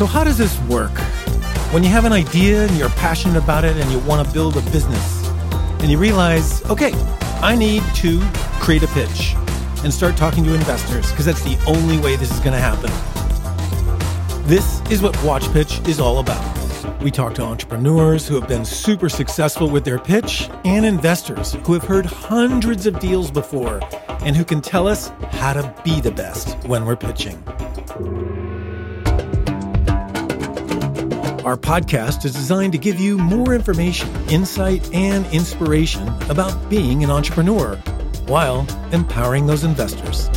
So, how does this work? When you have an idea and you're passionate about it and you want to build a business, and you realize, okay, I need to create a pitch and start talking to investors because that's the only way this is going to happen. This is what Watch Pitch is all about. We talk to entrepreneurs who have been super successful with their pitch and investors who have heard hundreds of deals before and who can tell us how to be the best when we're pitching. Our podcast is designed to give you more information, insight, and inspiration about being an entrepreneur while empowering those investors.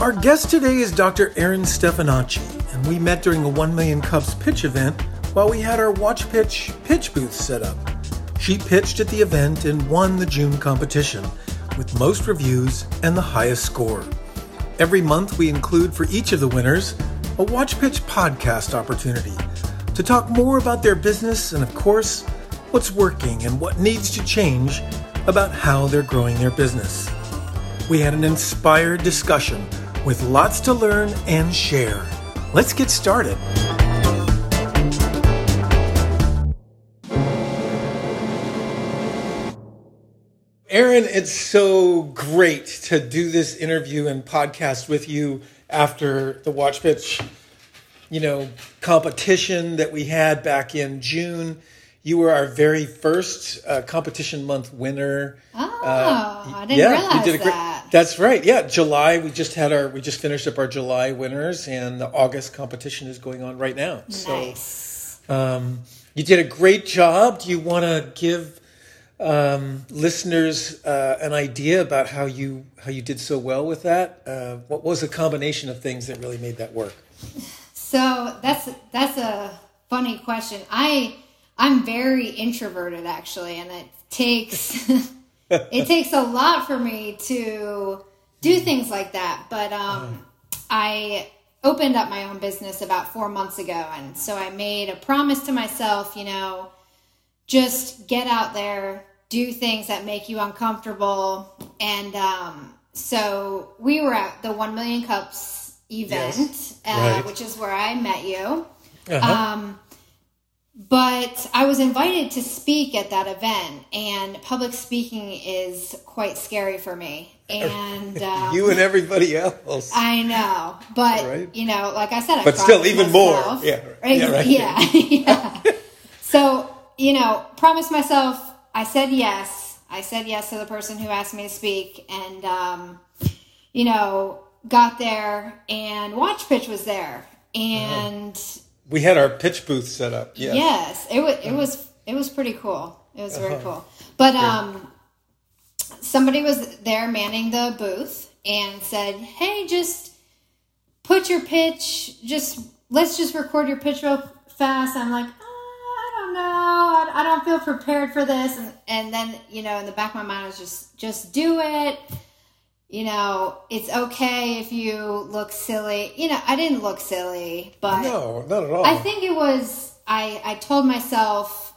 Our guest today is Dr. Erin Stefanacci, and we met during a 1 Million Cups pitch event while we had our Watch Pitch pitch booth set up. She pitched at the event and won the June competition with most reviews and the highest score. Every month, we include for each of the winners a Watch Pitch podcast opportunity to talk more about their business and, of course, what's working and what needs to change about how they're growing their business. We had an inspired discussion with lots to learn and share. Let's get started. Erin, it's so great to do this interview and podcast with you after the Watch Pitch, you know, competition that we had back in June. You were our very first uh, competition month winner. Oh, uh, I didn't yeah, realize you did a great, that. That's right. Yeah, July. We just had our. We just finished up our July winners, and the August competition is going on right now. Nice. So, um, you did a great job. Do you want to give um, listeners uh, an idea about how you how you did so well with that? Uh, what was a combination of things that really made that work? So that's that's a funny question. I I'm very introverted actually, and it takes it takes a lot for me to do things like that. But um, I opened up my own business about four months ago, and so I made a promise to myself. You know, just get out there, do things that make you uncomfortable, and um, so we were at the One Million Cups event, yes. uh, right. which is where I met you. Uh-huh. Um, but I was invited to speak at that event, and public speaking is quite scary for me. And um, you and everybody else, I know, but right? you know, like I said, I but still, even myself. more, yeah, right? yeah, yeah, yeah. so you know, promised myself. I said yes. I said yes to the person who asked me to speak, and um, you know, got there, and Watch Pitch was there, and. Uh-huh we had our pitch booth set up. Yes, yes it was. It was. It was pretty cool. It was very uh-huh. cool. But um, somebody was there manning the booth and said, "Hey, just put your pitch. Just let's just record your pitch real fast." I'm like, I don't know. I, I don't feel prepared for this. And, and then you know, in the back of my mind, I was just just do it you know, it's okay if you look silly. You know, I didn't look silly, but no, not at all. I think it was. I I told myself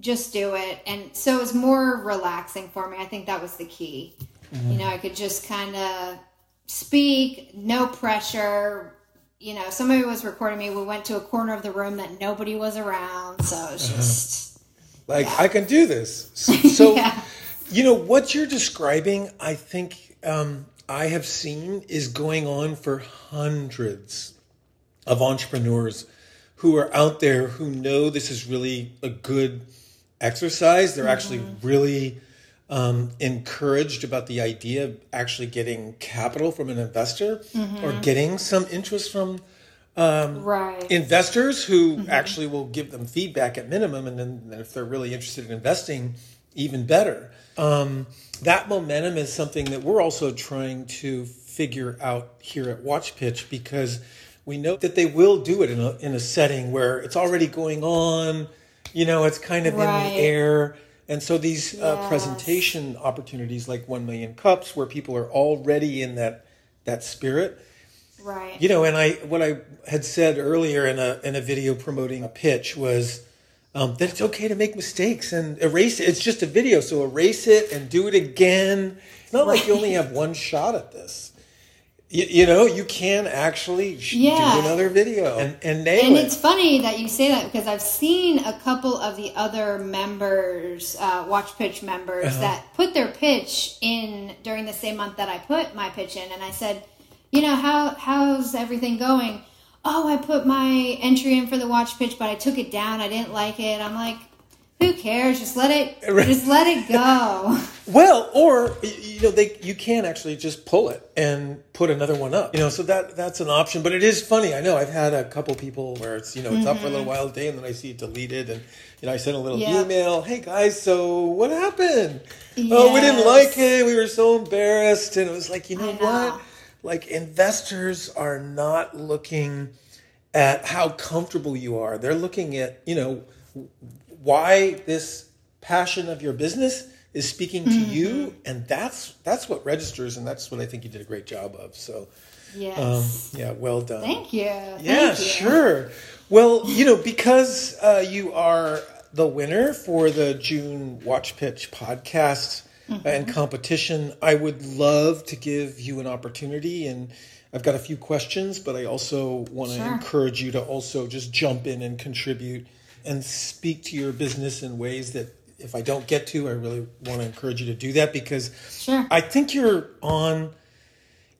just do it, and so it was more relaxing for me. I think that was the key. Mm-hmm. You know, I could just kind of speak, no pressure. You know, somebody was recording me. We went to a corner of the room that nobody was around, so it was uh-huh. just like yeah. I can do this. So, yeah. you know what you're describing, I think um, I have seen is going on for hundreds of entrepreneurs who are out there who know this is really a good exercise. They're mm-hmm. actually really um, encouraged about the idea of actually getting capital from an investor mm-hmm. or getting some interest from um, right. investors who mm-hmm. actually will give them feedback at minimum. And then if they're really interested in investing, even better. Um, that momentum is something that we're also trying to figure out here at Watch Pitch because we know that they will do it in a, in a setting where it's already going on, you know, it's kind of right. in the air. And so these uh, yes. uh, presentation opportunities like 1 Million Cups where people are already in that that spirit. Right. You know, and I what I had said earlier in a in a video promoting a pitch was um, that it's okay to make mistakes and erase it. It's just a video, so erase it and do it again. It's not right. like you only have one shot at this. You, you know, you can actually Yeah. do another video and, and nail And it. it's funny that you say that because I've seen a couple of the other members, uh, Watch Pitch members, Uh-huh. that put their pitch in during the same month that I put my pitch in, and I said, you know, how how's everything going? Oh, I put my entry in for the Watch Pitch, but I took it down. I didn't like it. I'm like, who cares? Just let it, Right. just let it go. Well, or you know, they you can actually just pull it and put another one up. You know, so that that's an option. But it is funny. I know I've had a couple people where it's you know it's up for a little mm-hmm. while a day, and then I see it deleted, and you know I send a little email. Hey guys, so what happened? Oh, we didn't like it. We were so embarrassed, and it was like you know, know. what? Like investors are not looking at how comfortable you are. They're looking at you know why this passion of your business is speaking to Mm-hmm. you and that's that's what registers and that's what i think you did a great job of so Yes. um, yeah well done Thank you. yeah Thank you. sure well you know because uh, you are the winner for the june watch pitch podcast Mm-hmm. and competition i would love to give you an opportunity and i've got a few questions but i also want to Sure. encourage you to also just jump in and contribute and speak to your business in ways that if i don't get to i really want to encourage you to do that because Sure. i think you're on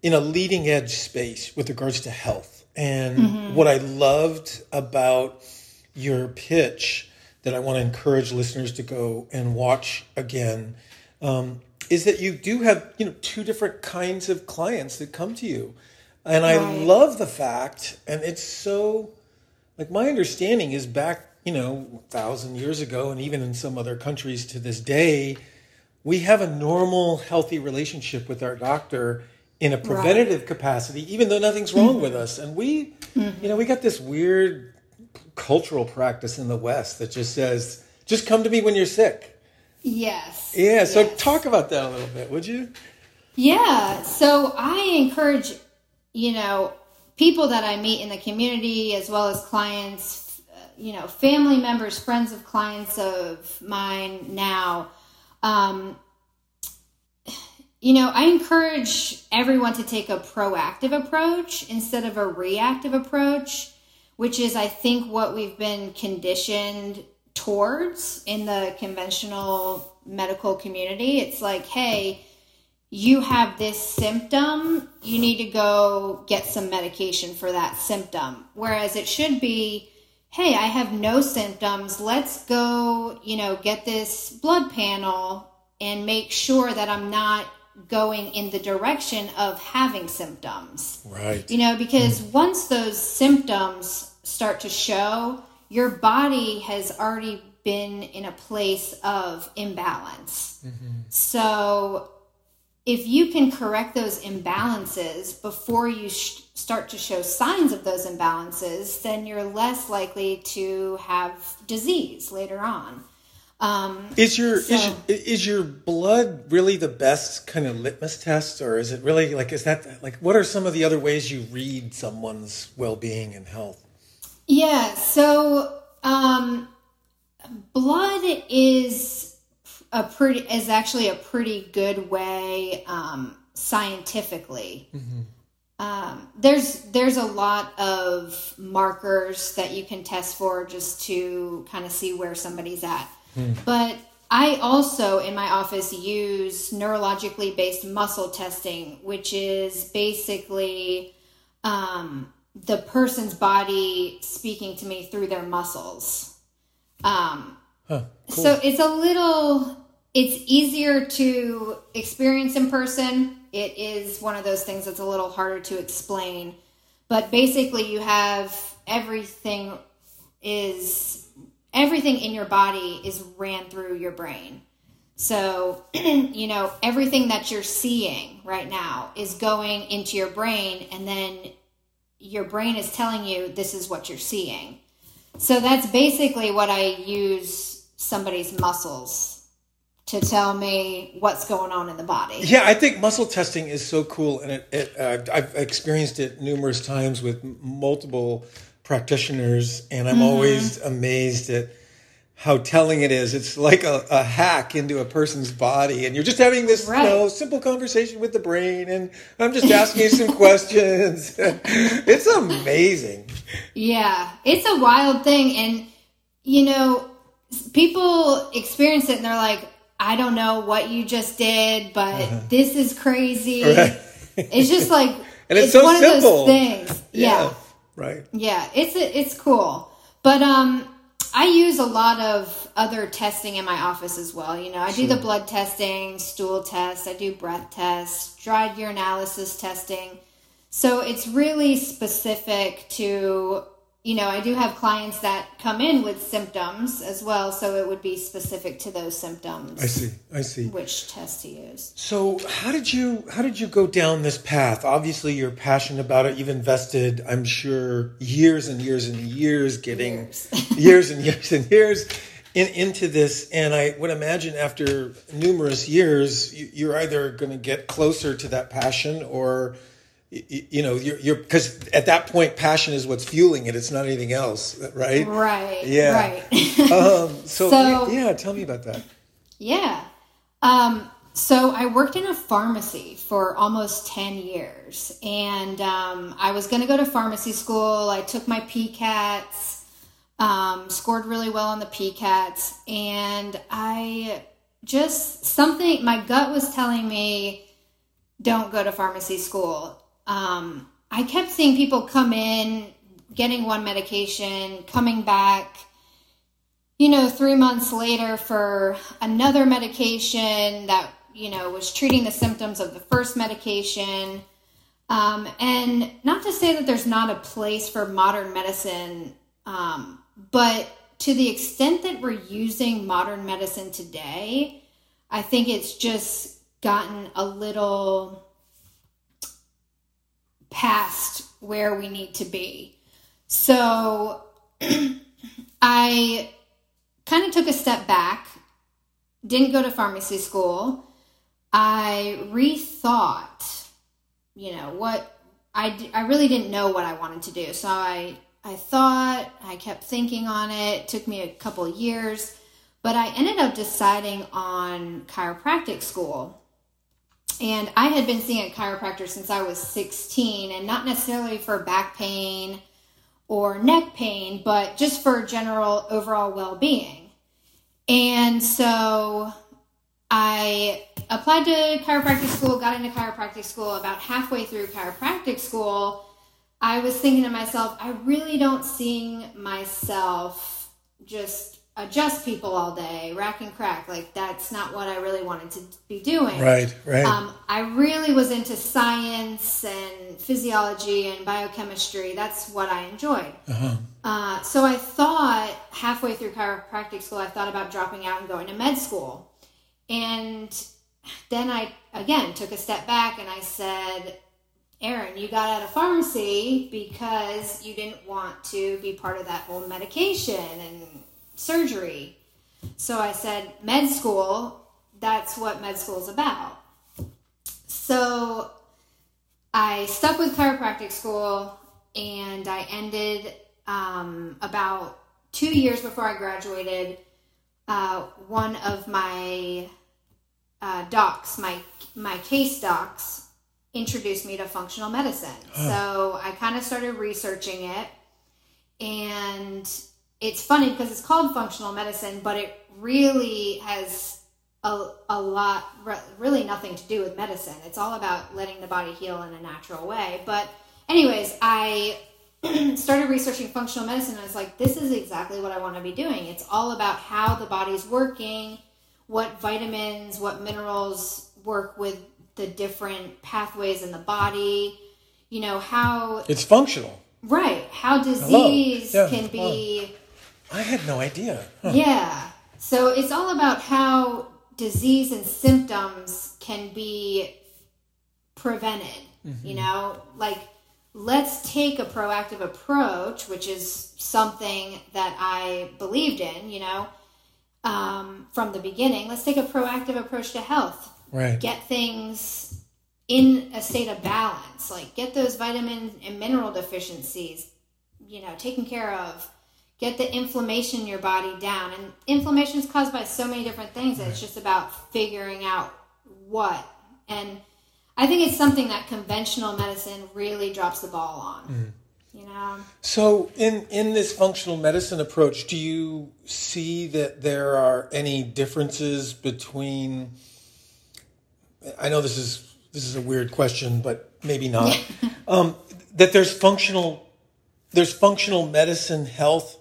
in a leading edge space with regards to health. And what I loved about your pitch that I want to encourage listeners to go and watch again um, is that you do have you know two different kinds of clients that come to you, and I love the fact, and it's so like my understanding is back you know thousand years ago, and even in some other countries to this day, we have a normal, healthy relationship with our doctor in a preventative capacity, even though nothing's wrong mm-hmm. with us. And we, mm-hmm. you know, we got this weird cultural practice in the West that just says, just come to me when you're sick. Yes. Yeah. So Yes. talk about that a little bit, would you? Yeah. So I encourage, you know, people that I meet in the community as well as clients, you know, family members, friends of clients of mine now. Um, you know, I encourage everyone to take a proactive approach instead of a reactive approach, which is, I think, what we've been conditioned towards in the conventional medical community. It's like, hey, you have this symptom, you need to go get some medication for that symptom. Whereas it should be, hey, I have no symptoms. Let's go, you know, get this blood panel and make sure that I'm not going in the direction of having symptoms. Right. You know, because mm. once those symptoms start to show, your body has already been in a place of imbalance. Mm-hmm. So, if you can correct those imbalances before you sh- start to show signs of those imbalances, then you're less likely to have disease later on. Um, Is your is, So- is your blood really the best kind of litmus test, or is it really like is that like what are some of the other ways you read someone's well being and health? Yeah, so um, blood is a pretty is actually a pretty good way um, scientifically. Um, there's there's a lot of markers that you can test for just to kind of see where somebody's at. But I also in my office use neurologically based muscle testing, which is basically um, the person's body speaking to me through their muscles. Um, Huh, cool. So it's a little, it's easier to experience in person. It is one of those things that's a little harder to explain. But basically, you have everything is everything in your body is ran through your brain. So, you know, everything that you're seeing right now is going into your brain, and then your brain is telling you this is what you're seeing. So, that's basically what I use somebody's muscles to tell me what's going on in the body. Yeah, I think muscle testing is so cool, and it, it uh, I've experienced it numerous times with multiple practitioners, and I'm always amazed at how telling it is. It's like a, a hack into a person's body, and you're just having this Right. you know, simple conversation with the brain, and I'm just asking you some questions. it's amazing. Yeah, it's a wild thing. And, you know, people experience it and they're like, I don't know what you just did, but this is crazy. Right. It's just like, And it's so one of those things. Yeah. Right. Yeah, it's it's cool. But um I use a lot of other testing in my office as well. You know, I do the blood testing, stool tests, I do breath tests, dried urinalysis testing. So it's really specific to, you know, I do have clients that come in with symptoms as well, so it would be specific to those symptoms. I see. I see. Which test to use. So how did you how did you go down this path? Obviously, you're passionate about it. You've invested, I'm sure, years and years and years getting Years. years and years and years in, into this. And I would imagine after numerous years, you, you're either going to get closer to that passion or. You know, you're you're because at that point, passion is what's fueling it. It's not anything else, right? Right. Yeah. Right. Um, so, So- yeah, tell me about that. Yeah. Um, so I worked in a pharmacy for almost 10 years. And um, I was going to go to pharmacy school. I took my PCATs, um, scored really well on the PCATs. And I just, something, my gut was telling me, don't go to pharmacy school. Um, I kept seeing people come in, getting one medication, coming back you know, three months later for another medication that, you know, was treating the symptoms of the first medication. Um, and not to say that there's not a place for modern medicine, um, but to the extent that we're using modern medicine today, I think it's just gotten a little past where we need to be. So I kind of took a step back, didn't go to pharmacy school. I rethought, you know, what I, I really didn't know what I wanted to do. So I, I thought, I kept thinking on it. It took me a couple years, but I ended up deciding on chiropractic school. And I had been seeing a chiropractor since I was 16, and not necessarily for back pain or neck pain, but just for general overall well being. And so I applied to chiropractic school, got into chiropractic school. About halfway through chiropractic school, I was thinking to myself, I really don't see myself just adjust people all day, rack and crack. Like, that's not what I really wanted to be doing. Right, right. Um, I really was into science and physiology and biochemistry. That's what I enjoyed. Uh huh. so I thought halfway through chiropractic school, I thought about dropping out and going to med school. And then I, again, took a step back and I said, Erin, you got out of pharmacy because you didn't want to be part of that whole medication and surgery. So I said, med school, that's what med school is about. So I stuck with chiropractic school and I ended um, about two years before I graduated. Uh, one of my uh, docs, my my case docs, introduced me to functional medicine. So I kind of started researching it, and it's funny because it's called functional medicine, but it really has a, a lot, re- really nothing to do with medicine. It's all about letting the body heal in a natural way. But, anyways, I started researching functional medicine and I was like, this is exactly what I want to be doing. It's all about how the body's working, what vitamins, what minerals work with the different pathways in the body, you know, how, it's functional. right, how disease Yeah, can be. I had no idea. Huh. Yeah. So it's all about how disease and symptoms can be prevented. You know, like let's take a proactive approach, which is something that I believed in, you know, um, from the beginning. Let's take a proactive approach to health. Right. Get things in a state of balance, like get those vitamin and mineral deficiencies, you know, taken care of get the inflammation in your body down. And inflammation is caused by so many different things. Right. It's just about figuring out what. And I think it's something that conventional medicine really drops the ball on. Mm. You know. So in in this functional medicine approach, do you see that there are any differences between I know this is this is a weird question, but maybe not. um, that there's functional there's functional medicine health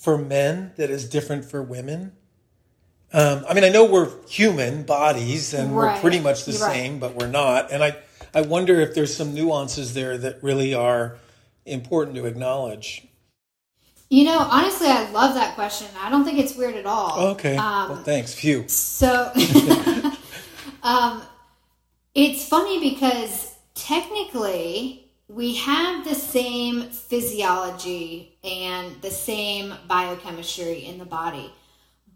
for men that is different for women. Um, I mean, I know we're human bodies and right. we're pretty much the You're same, right. but we're not. And I I wonder if there's some nuances there that really are important to acknowledge. You know, honestly, I love that question. I don't think it's weird at all. Okay. Um, well, thanks. Phew. So, um, it's funny because technically we have the same physiology and the same biochemistry in the body,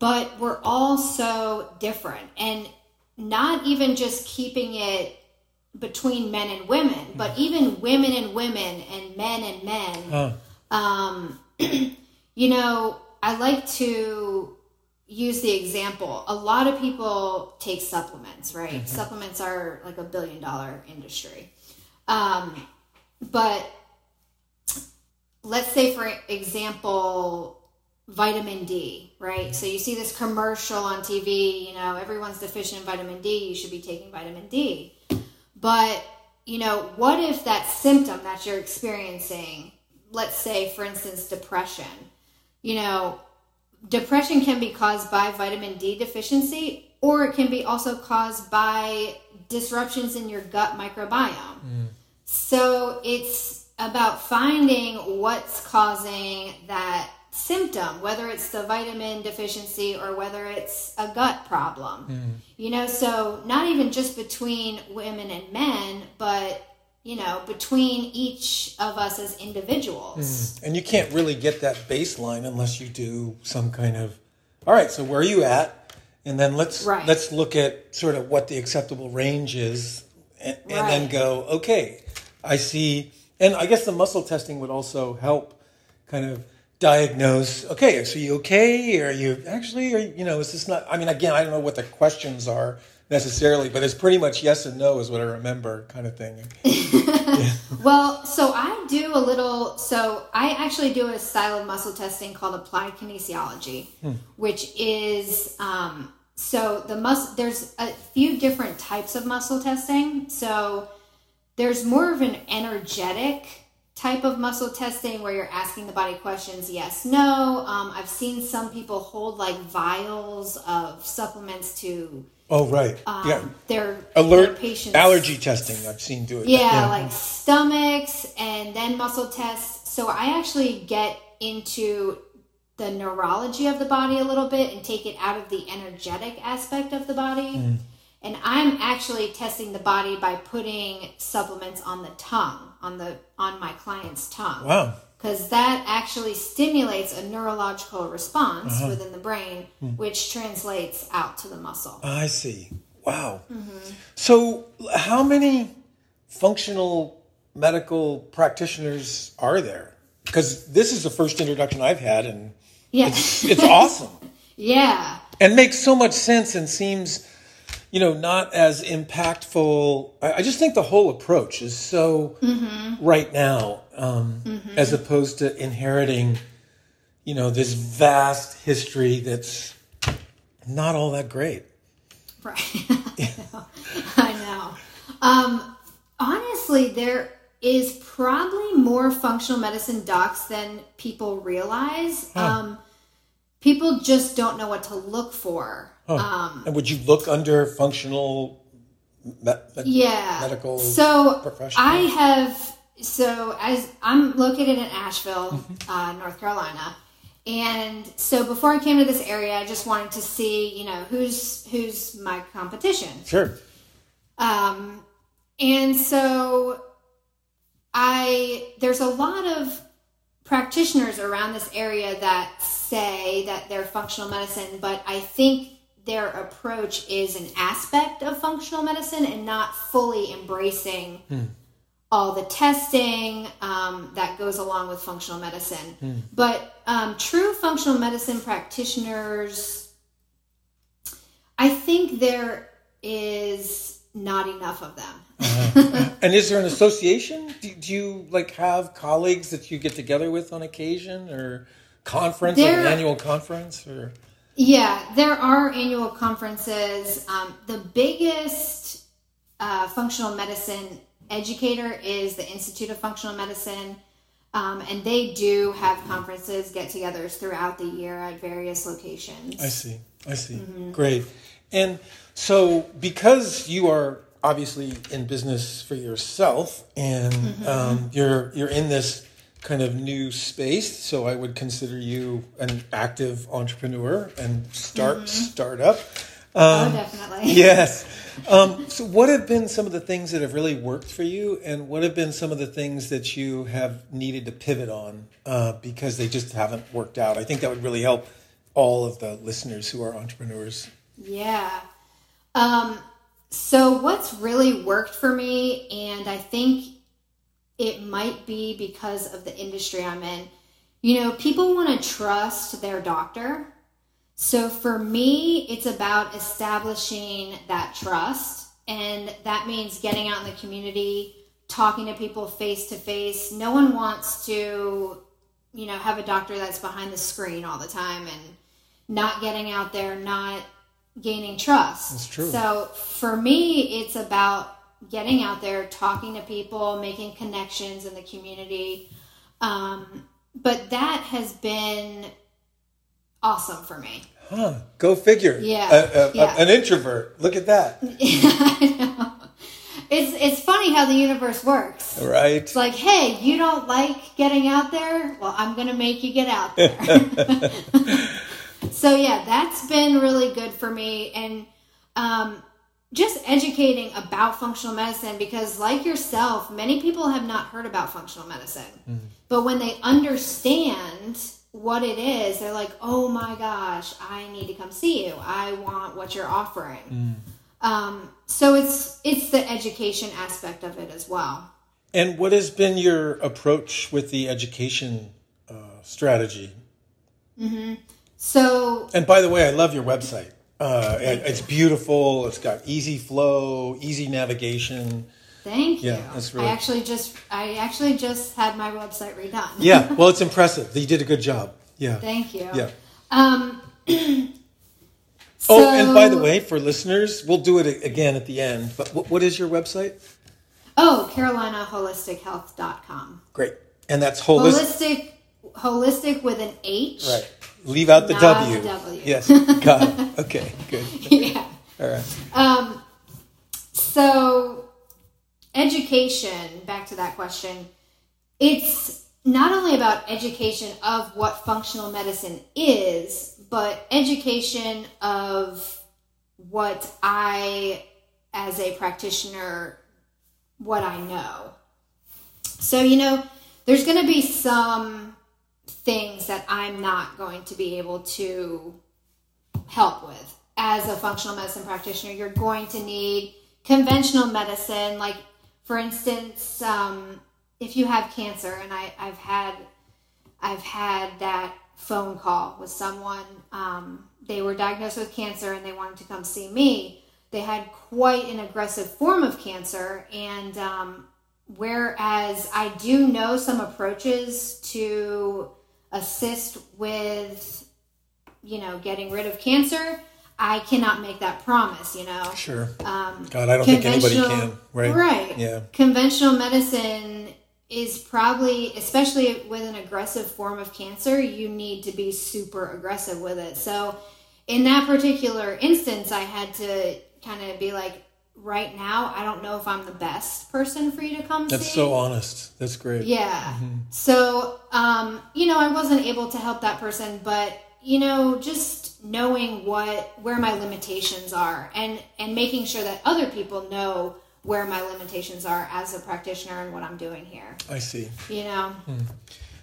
but we're all so different. And not even just keeping it between men and women, but mm-hmm. even women and women and men and men. Huh. Um, you know, I like to use the example. A lot of people take supplements, right? Mm-hmm. Supplements are like a billion dollar industry. Um, but let's say, for example, vitamin D, right? So you see this commercial on TV, you know, everyone's deficient in vitamin D, you should be taking vitamin D. But, you know, what if that symptom that you're experiencing, let's say, for instance, depression, you know, depression can be caused by vitamin D deficiency, or it can be also caused by disruptions in your gut microbiome. Mm. So it's about finding what's causing that symptom, whether it's the vitamin deficiency or whether it's a gut problem. Mm. You know, so not even just between women and men, but you know, between each of us as individuals. Mm. And you can't really get that baseline unless you do some kind of all right, so where are you at? And then let's right. let's look at sort of what the acceptable range is and, and right. then go, okay, I see and I guess the muscle testing would also help kind of diagnose okay so you okay are you actually are you know is this not i mean again i don't know what the questions are necessarily, but it's pretty much yes and no is what I remember, kind of thing. yeah. Well, so I do a little. So I actually do a style of muscle testing called applied kinesiology, hmm. which is um, so the muscle. There's a few different types of muscle testing. So there's more of an energetic type of muscle testing where you're asking the body questions yes no um, i've seen some people hold like vials of supplements to Oh right, um, yeah. Their alert their patients allergy testing. I've seen do it. Yeah, yeah, like stomachs and then muscle tests. So I actually get into the neurology of the body a little bit and take it out of the energetic aspect of the body. Mm. And I'm actually testing the body by putting supplements on the tongue, on the on my client's tongue. Wow because that actually stimulates a neurological response uh-huh. within the brain, hmm. which translates out to the muscle. I see. Wow. Mm-hmm. So, how many functional medical practitioners are there? Because this is the first introduction I've had, and yeah. it's, it's awesome. yeah. And makes so much sense and seems you know, not as impactful. I, I just think the whole approach is so mm-hmm. right now, um, mm-hmm. as opposed to inheriting, you know, this vast history that's not all that great. Right. I know. Um, honestly, there is probably more functional medicine docs than people realize. Huh. Um, people just don't know what to look for. Huh. Um, and would you look under functional me- yeah. medical so professional? I have so as I'm located in Asheville, mm-hmm. uh, North Carolina. And so before I came to this area, I just wanted to see, you know, who's who's my competition. Sure. Um, and so I there's a lot of practitioners around this area that say that they're functional medicine, but I think their approach is an aspect of functional medicine and not fully embracing hmm. all the testing um, that goes along with functional medicine. But um, true functional medicine practitioners, I think there is not enough of them. And is there an association? Do, do you like have colleagues that you get together with on occasion, or conference, like an annual conference, or Yeah, there are annual conferences. Um, the biggest uh, functional medicine educator is the Institute of Functional Medicine. Um, and they do have conferences, get togethers throughout the year at various locations. I see. I see. Mm-hmm. Great. And so, because you are obviously in business for yourself, and Mm-hmm. um, you're you're in this kind of new space, so I would consider you an active entrepreneur and start Mm-hmm. startup. oh, definitely. Yes. Um, so, what have been some of the things that have really worked for you, and what have been some of the things that you have needed to pivot on uh, because they just haven't worked out? I think that would really help all of the listeners who are entrepreneurs. Yeah. Um, so what's really worked for me, and I think it might be because of the industry I'm in, you know, people want to trust their doctor. So for me, it's about establishing that trust. And that means getting out in the community, talking to people face to face. No one wants to, you know, have a doctor that's behind the screen all the time and not getting out there, not gaining trust. That's true. So for me, it's about getting out there, talking to people, making connections in the community. Um, but that has been awesome for me. Huh? Go figure. Yeah, A- a- a- an introvert. Look at that. Know. It's it's funny how the universe works. Right. It's like, hey, you don't like getting out there? Well, I'm going to make you get out there. so, yeah, that's been really good for me. And um, just educating about functional medicine because, like yourself, many people have not heard about functional medicine. But when they understand what it is, they're like, oh my gosh, I need to come see you. I want what you're offering. Um, so it's it's the education aspect of it as well. And what has been your approach with the education uh, strategy? So And by the way, I love your website. Uh, it- it's beautiful. It's got easy flow, easy navigation. thank you. Yeah, that's really- I actually just I actually just had my website redone. Yeah, well, it's impressive. You did a good job. Yeah. Thank you. Yeah. Um. Oh, and by the way, for listeners, we'll do it again at the end. But what, what is your website? Oh, CarolinaHolisticHealth.com. Great. And that's holistic. Holistic, holistic with an H. Right. Leave out the W. the W. Yes. Got it. Okay. Good. yeah. All right. Um, so, education, back to that question, it's not only about education of what functional medicine is, but education of what I, as a practitioner, what I know. So, you know, there's going to be some things that I'm not going to be able to help with. As a functional medicine practitioner you're going to need conventional medicine. Like for instance um, if you have cancer and I, i've had i've had that phone call with someone um, they were diagnosed with cancer and they wanted to come see me. They had quite an aggressive form of cancer and um, whereas i do know some approaches to assist with you know, getting rid of cancer, I cannot make that promise, you know. Sure. Um, God, I don't think anybody can. Right. Right. Yeah. Conventional medicine is probably, especially with an aggressive form of cancer, you need to be super aggressive with it. So, in that particular instance, I had to kind of be like, right now, I don't know if I'm the best person for you to come That's see. so honest. That's great. Yeah. So, um, you know, I wasn't able to help that person, but you know, just knowing what where my limitations are and and making sure that other people know where my limitations are as a practitioner and what I'm doing here. I see. You know.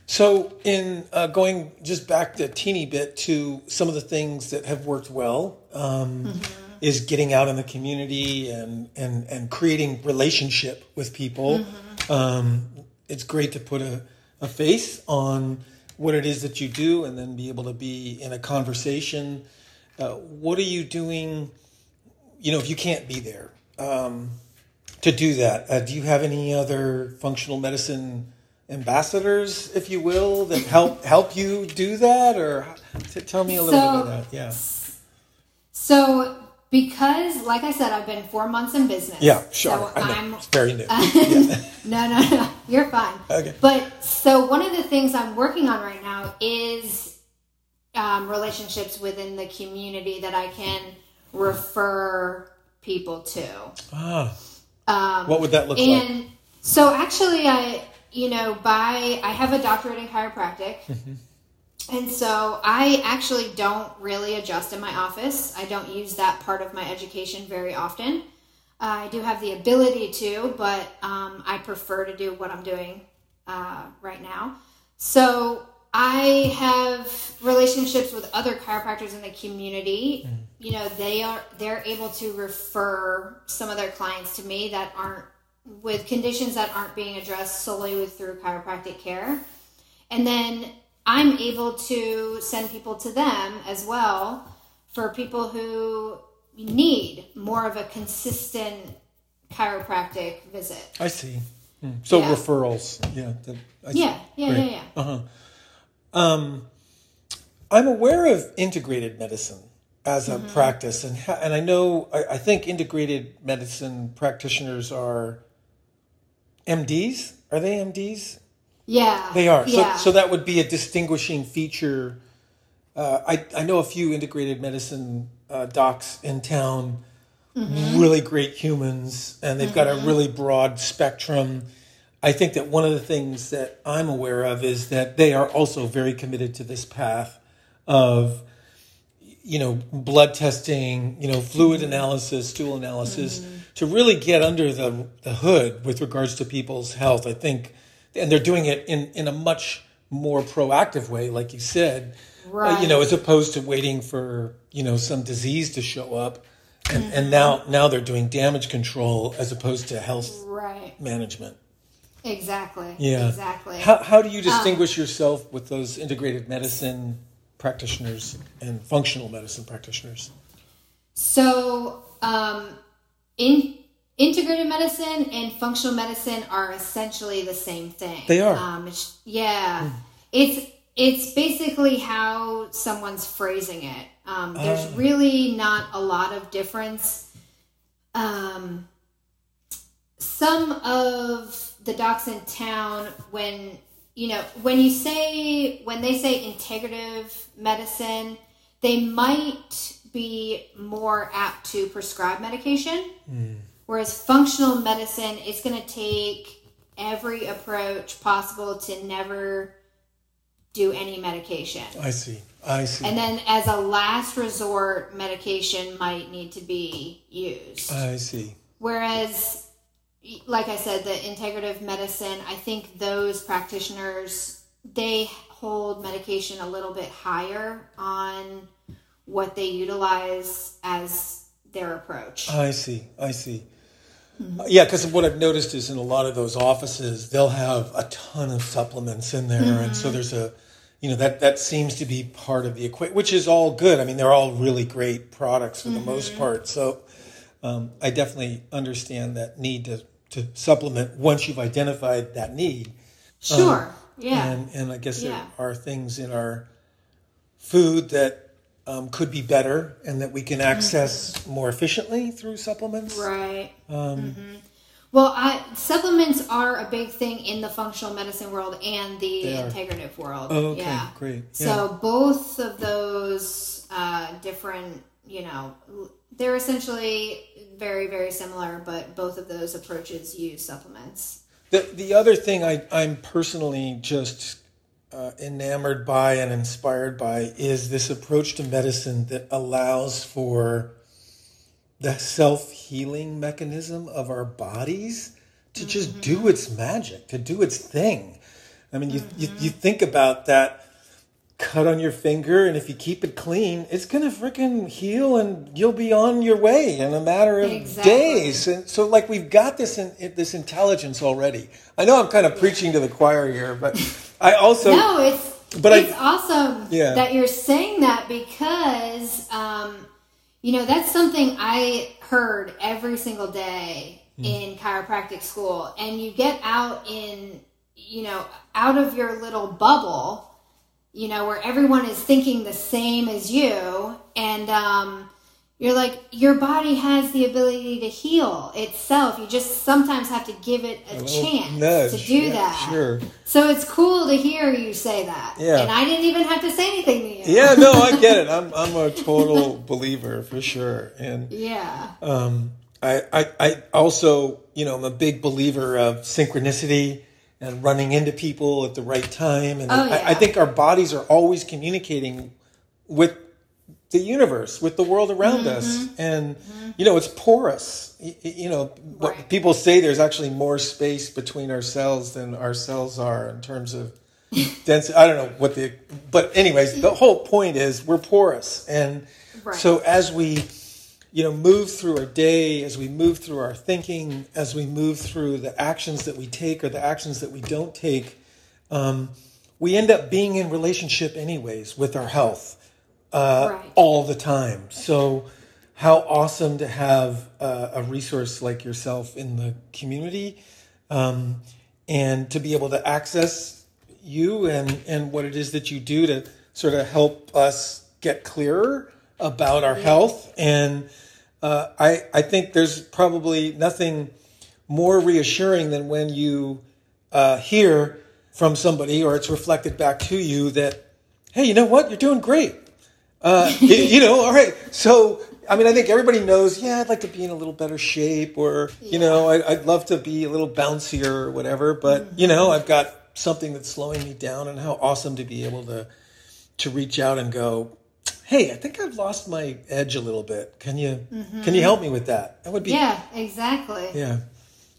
So, in uh, going just back a teeny bit to some of the things that have worked well, um, is getting out in the community and and and creating relationship with people. Um, it's great to put a, a face on what it is that you do and then be able to be in a conversation. Uh, what are you doing? You know, if you can't be there um, to do that, uh, do you have any other functional medicine ambassadors, if you will, that help help you do that? Or t- tell me a little So- bit about that. Yeah. So, because, like I said, I've been four months in business. Yeah, sure. So I know. I'm It's very new. yeah. no, no, no. You're fine. Okay. But so one of the things I'm working on right now is um, relationships within the community that I can refer people to. Ah, Um, what would that look like? and so actually, I you know by I have a doctorate in chiropractic. And so I actually don't really adjust in my office. I don't use that part of my education very often. Uh, I do have the ability to, but um, I prefer to do what I'm doing uh, right now. So I have relationships with other chiropractors in the community. You know, they are they're able to refer some of their clients to me that aren't with conditions that aren't being addressed solely with through chiropractic care. And then I'm able to send people to them as well for people who need more of a consistent chiropractic visit. I see. Hmm. So Yeah. referrals, yeah. that-. Yeah, yeah, yeah, yeah. Um, I'm aware of integrated medicine as a Mm-hmm. practice, and ha- and I know I, I think integrated medicine practitioners are MDs. Are they MDs? Yeah. They are. Yeah. So, so that would be a distinguishing feature. Uh, I, I know a few integrated medicine uh, docs in town, Mm-hmm. really great humans, and they've got a really broad spectrum. I think that one of the things that I'm aware of is that they are also very committed to this path of, you know, blood testing, you know, fluid analysis, stool analysis, to really get under the, the hood with regards to people's health. I think, and they're doing it in, in a much more proactive way, like you said, uh, you know, as opposed to waiting for, you know, some disease to show up. And, and now, now they're doing damage control as opposed to health right. management. Exactly. Yeah. Exactly. How, how do you distinguish yourself with those integrated medicine practitioners and functional medicine practitioners? So, um, in integrated medicine and functional medicine are essentially the same thing. They are. Um, it's, yeah, it's it's basically how someone's phrasing it. Um, there's Ah. really not a lot of difference. Um, some of the docs in town, when you know, when you say when they say integrative medicine, they might be more apt to prescribe medication. Whereas functional medicine is going to take every approach possible to never do any medication. I see. I see. And then, as a last resort, medication might need to be used. I see. Whereas, like I said, the integrative medicine, I think those practitioners they hold medication a little bit higher on what they utilize as their approach. I see. I see. Mm-hmm. Yeah, because what I've noticed is in a lot of those offices, they'll have a ton of supplements in there, and so mm-hmm. there's a, you know, that that seems to be part of the equation, which is all good. I mean, they're all really great products for the mm-hmm. most part. So um, I definitely understand that need to to supplement once you've identified that need. sure. Um, yeah. And and I guess Yeah. there are things in our food that um, could be better and that we can access more efficiently through supplements. Right. Um, hmm Well, I, supplements are a big thing in the functional medicine world and the integrative world. Oh, okay, yeah. great. So both of those uh, different, you know, they're essentially very, very similar, but both of those approaches use supplements. The the other thing I I'm personally just uh, enamored by and inspired by is this approach to medicine that allows for the self healing mechanism of our bodies to just do its magic, to do its thing. I mean, you, you you think about that cut on your finger, and if you keep it clean, it's gonna freaking heal, and you'll be on your way in a matter of Exactly. days. And so, like, we've got this in, this intelligence already. I know I'm kind of preaching to the choir here, but I also no, it's But I- it's awesome Yeah. that you're saying that because um, you know that's something I heard every single day Hmm. in chiropractic school, and you get out in you know out of your little bubble, you know where everyone is thinking the same as you, and um, you're like your body has the ability to heal itself. You just sometimes have to give it a, chance nudge. to do Yeah, that. Sure. So it's cool to hear you say that. Yeah. And I didn't even have to say anything to you. Yeah, no, I get it. I'm I'm a total believer for sure, and Yeah. um, I, I I also you know I'm a big believer of synchronicity and running into people at the right time, and Oh, I, I think our bodies are always communicating with the universe, with the world around Mm-hmm. us, and you know it's porous. Y- y- You know, what Right. people say there's actually more space between our cells than our cells are in terms of density. I don't know what the, but anyways, the whole point is we're porous, and Right. so as we, you know, move through our day, as we move through our thinking, as we move through the actions that we take or the actions that we don't take, um, we end up being in relationship anyways with our health uh, Right. all the time. So, how awesome to have uh, a resource like yourself in the community um, and to be able to access you and, and what it is that you do to sort of help us get clearer about our health. And uh, I, I think there's probably nothing more reassuring than when you uh, hear from somebody or it's reflected back to you that, hey, you know what? You're doing great. Uh, you, you know, all right. So, I mean, I think everybody knows, yeah, I'd like to be in a little better shape or, you know, I, I'd love to be a little bouncier or whatever, but, you know, I've got something that's slowing me down and how awesome to be able to, to reach out and go, hey, I think I've lost my edge a little bit. Can you, can you help me with that? That would be, Yeah, exactly. yeah,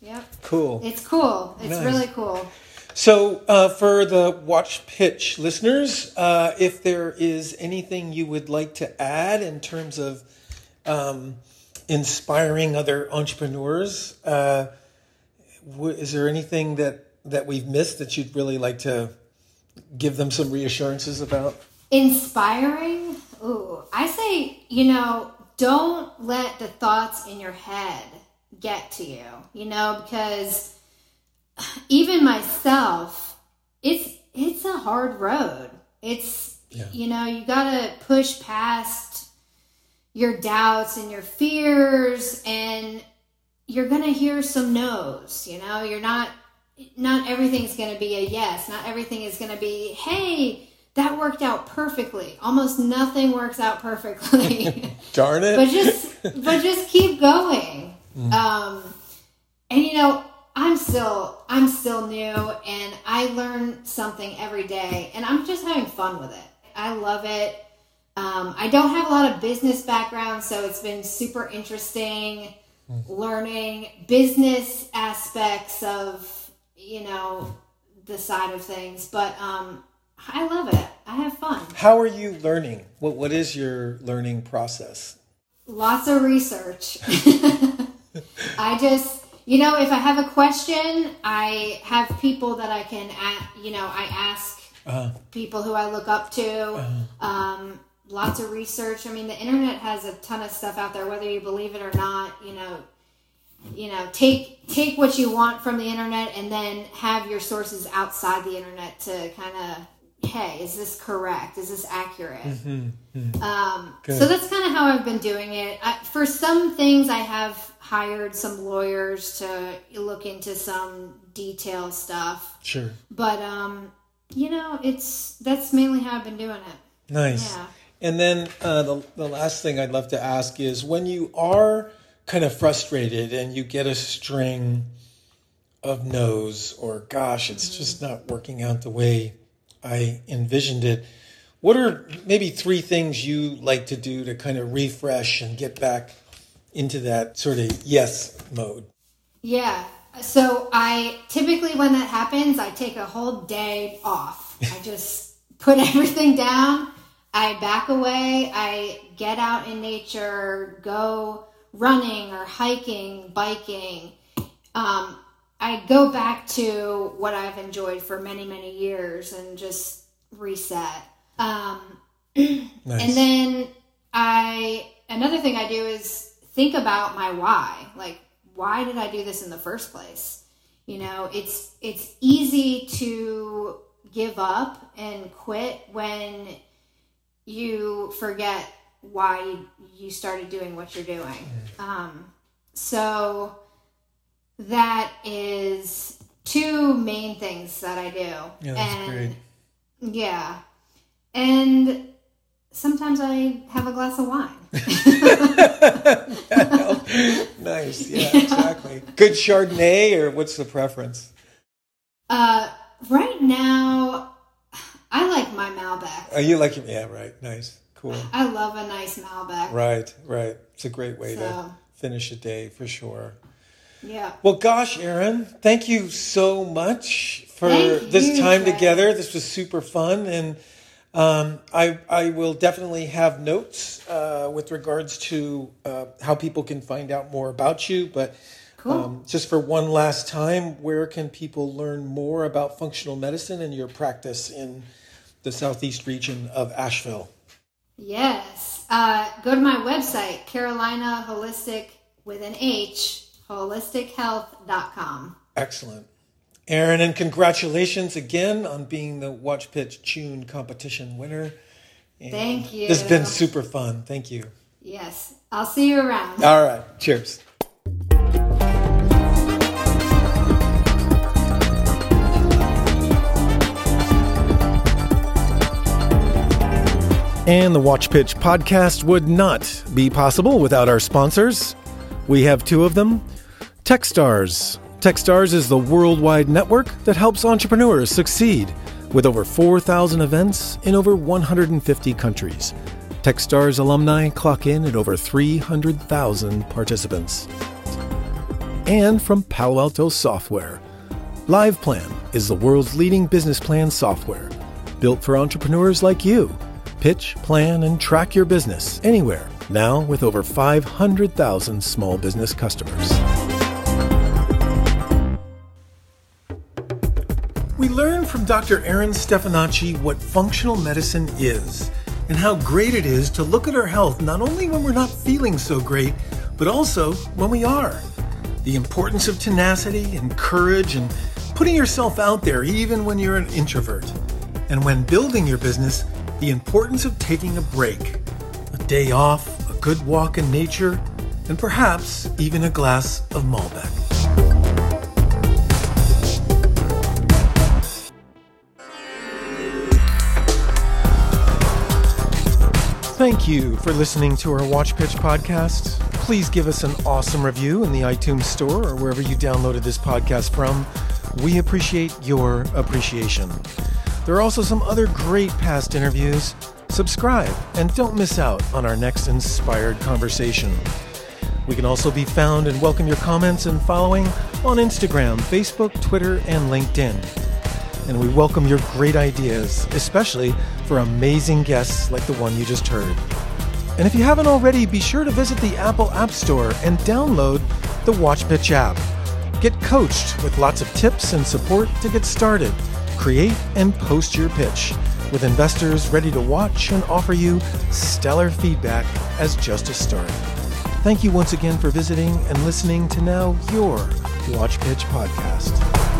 Yep. cool. It's cool. It's Nice. really cool. So, uh, for the Watch Pitch listeners, uh, if there is anything you would like to add in terms of um, inspiring other entrepreneurs, uh, w- is there anything that, that we've missed that you'd really like to give them some reassurances about? Inspiring? Ooh, I say, you know, don't let the thoughts in your head get to you, you know, because even myself, it's it's a hard road. It's Yeah. you know, you got to push past your doubts and your fears and you're going to hear some no's, you know? You're not not everything's going to be a yes. Not everything is going to be, "Hey, that worked out perfectly." Almost nothing works out perfectly. Darn it. but just but just keep going um and you know i'm still i'm still new and i learn something every day and i'm just having fun with it i love it um, i don't have a lot of business background so it's been super interesting learning business aspects of you know the side of things but um i love it i have fun How are you learning? What, what is your learning process? Lots of research. I just, you know, if I have a question, I have people that I can, you know, I ask Uh, people who I look up to. Um, lots of research. I mean, the internet has a ton of stuff out there, whether you believe it or not. You know, you know, take take what you want from the internet, and then have your sources outside the internet to kind of, hey, is this correct? Is this accurate? Um, so that's kind of how I've been doing it. I, for some things, I have hired some lawyers to look into some detail stuff. sure. But um, you know, it's that's mainly how I've been doing it. Nice. Yeah. And then uh, the, the last thing I'd love to ask is when you are kind of frustrated and you get a string of no's or gosh, it's just not working out the way I envisioned it, what are maybe three things you like to do to kind of refresh and get back into that sort of yes mode? Yeah. So I typically when that happens, I take a whole day off. I just put everything down. I back away. I get out in nature, go running or hiking, biking. Um, I go back to what I've enjoyed for many, many years and just reset. Um, nice. And then I, another thing I do is think about my why. Like, why did I do this in the first place? You know, it's it's easy to give up and quit when you forget why you started doing what you're doing. Um, so that is two main things that I do. Yeah, that's and, great. Yeah. And sometimes I have a glass of wine. nice. Yeah, yeah, exactly. Good Chardonnay, or what's the preference? Uh, right now, I like my Malbec. Oh, you like it? Yeah, right. Nice. Cool. I love a nice Malbec. Right, right. It's a great way so, to finish a day for sure. Yeah. Well, gosh, Erin, thank you so much for thank this you, time Trey. together. This was super fun, and um, I I will definitely have notes uh, with regards to uh, how people can find out more about you. But cool. um, just for one last time, where can people learn more about functional medicine and your practice in the southeast region of Asheville? Yes. Uh, go to my website, Carolina Holistic with an H, holistichealth.com. Excellent. Erin, and congratulations again on being the Watch Pitch Tune competition winner. And Thank you. This has been super fun. Thank you. Yes. I'll see you around. All right. Cheers. And the Watch Pitch podcast would not be possible without our sponsors. We have two of them Techstars. Techstars is the worldwide network that helps entrepreneurs succeed with over 4,000 events in over 150 countries. Techstars alumni clock in at over 300,000 participants. And from Palo Alto Software. LivePlan is the world's leading business plan software, built for entrepreneurs like you Pitch, plan, and track your business anywhere, now with over 500,000 small business customers. We learned from Dr. Erin Stefanacci what functional medicine is and how great it is to look at our health not only when we're not feeling so great, but also when we are. The importance of tenacity and courage and putting yourself out there even when you're an introvert. And when building your business, the importance of taking a break, a day off, a good walk in nature, and perhaps even a glass of Malbec. Thank you for listening to our Watch Pitch podcast. Please give us an awesome review in the iTunes Store or wherever you downloaded this podcast from. We appreciate your appreciation. There are also some other great past interviews. Subscribe and don't miss out on our next inspired conversation. We can also be found and welcome your comments and following on Instagram, Facebook, Twitter, and LinkedIn. And we welcome your great ideas, especially for amazing guests like the one you just heard. And if you haven't already, be sure to visit the Apple App Store and download the Watch Pitch app. Get coached with lots of tips and support to get started Create and post your pitch with investors ready to watch and offer you stellar feedback as just a start. Thank you once again for visiting and listening to now your Watch Pitch podcast.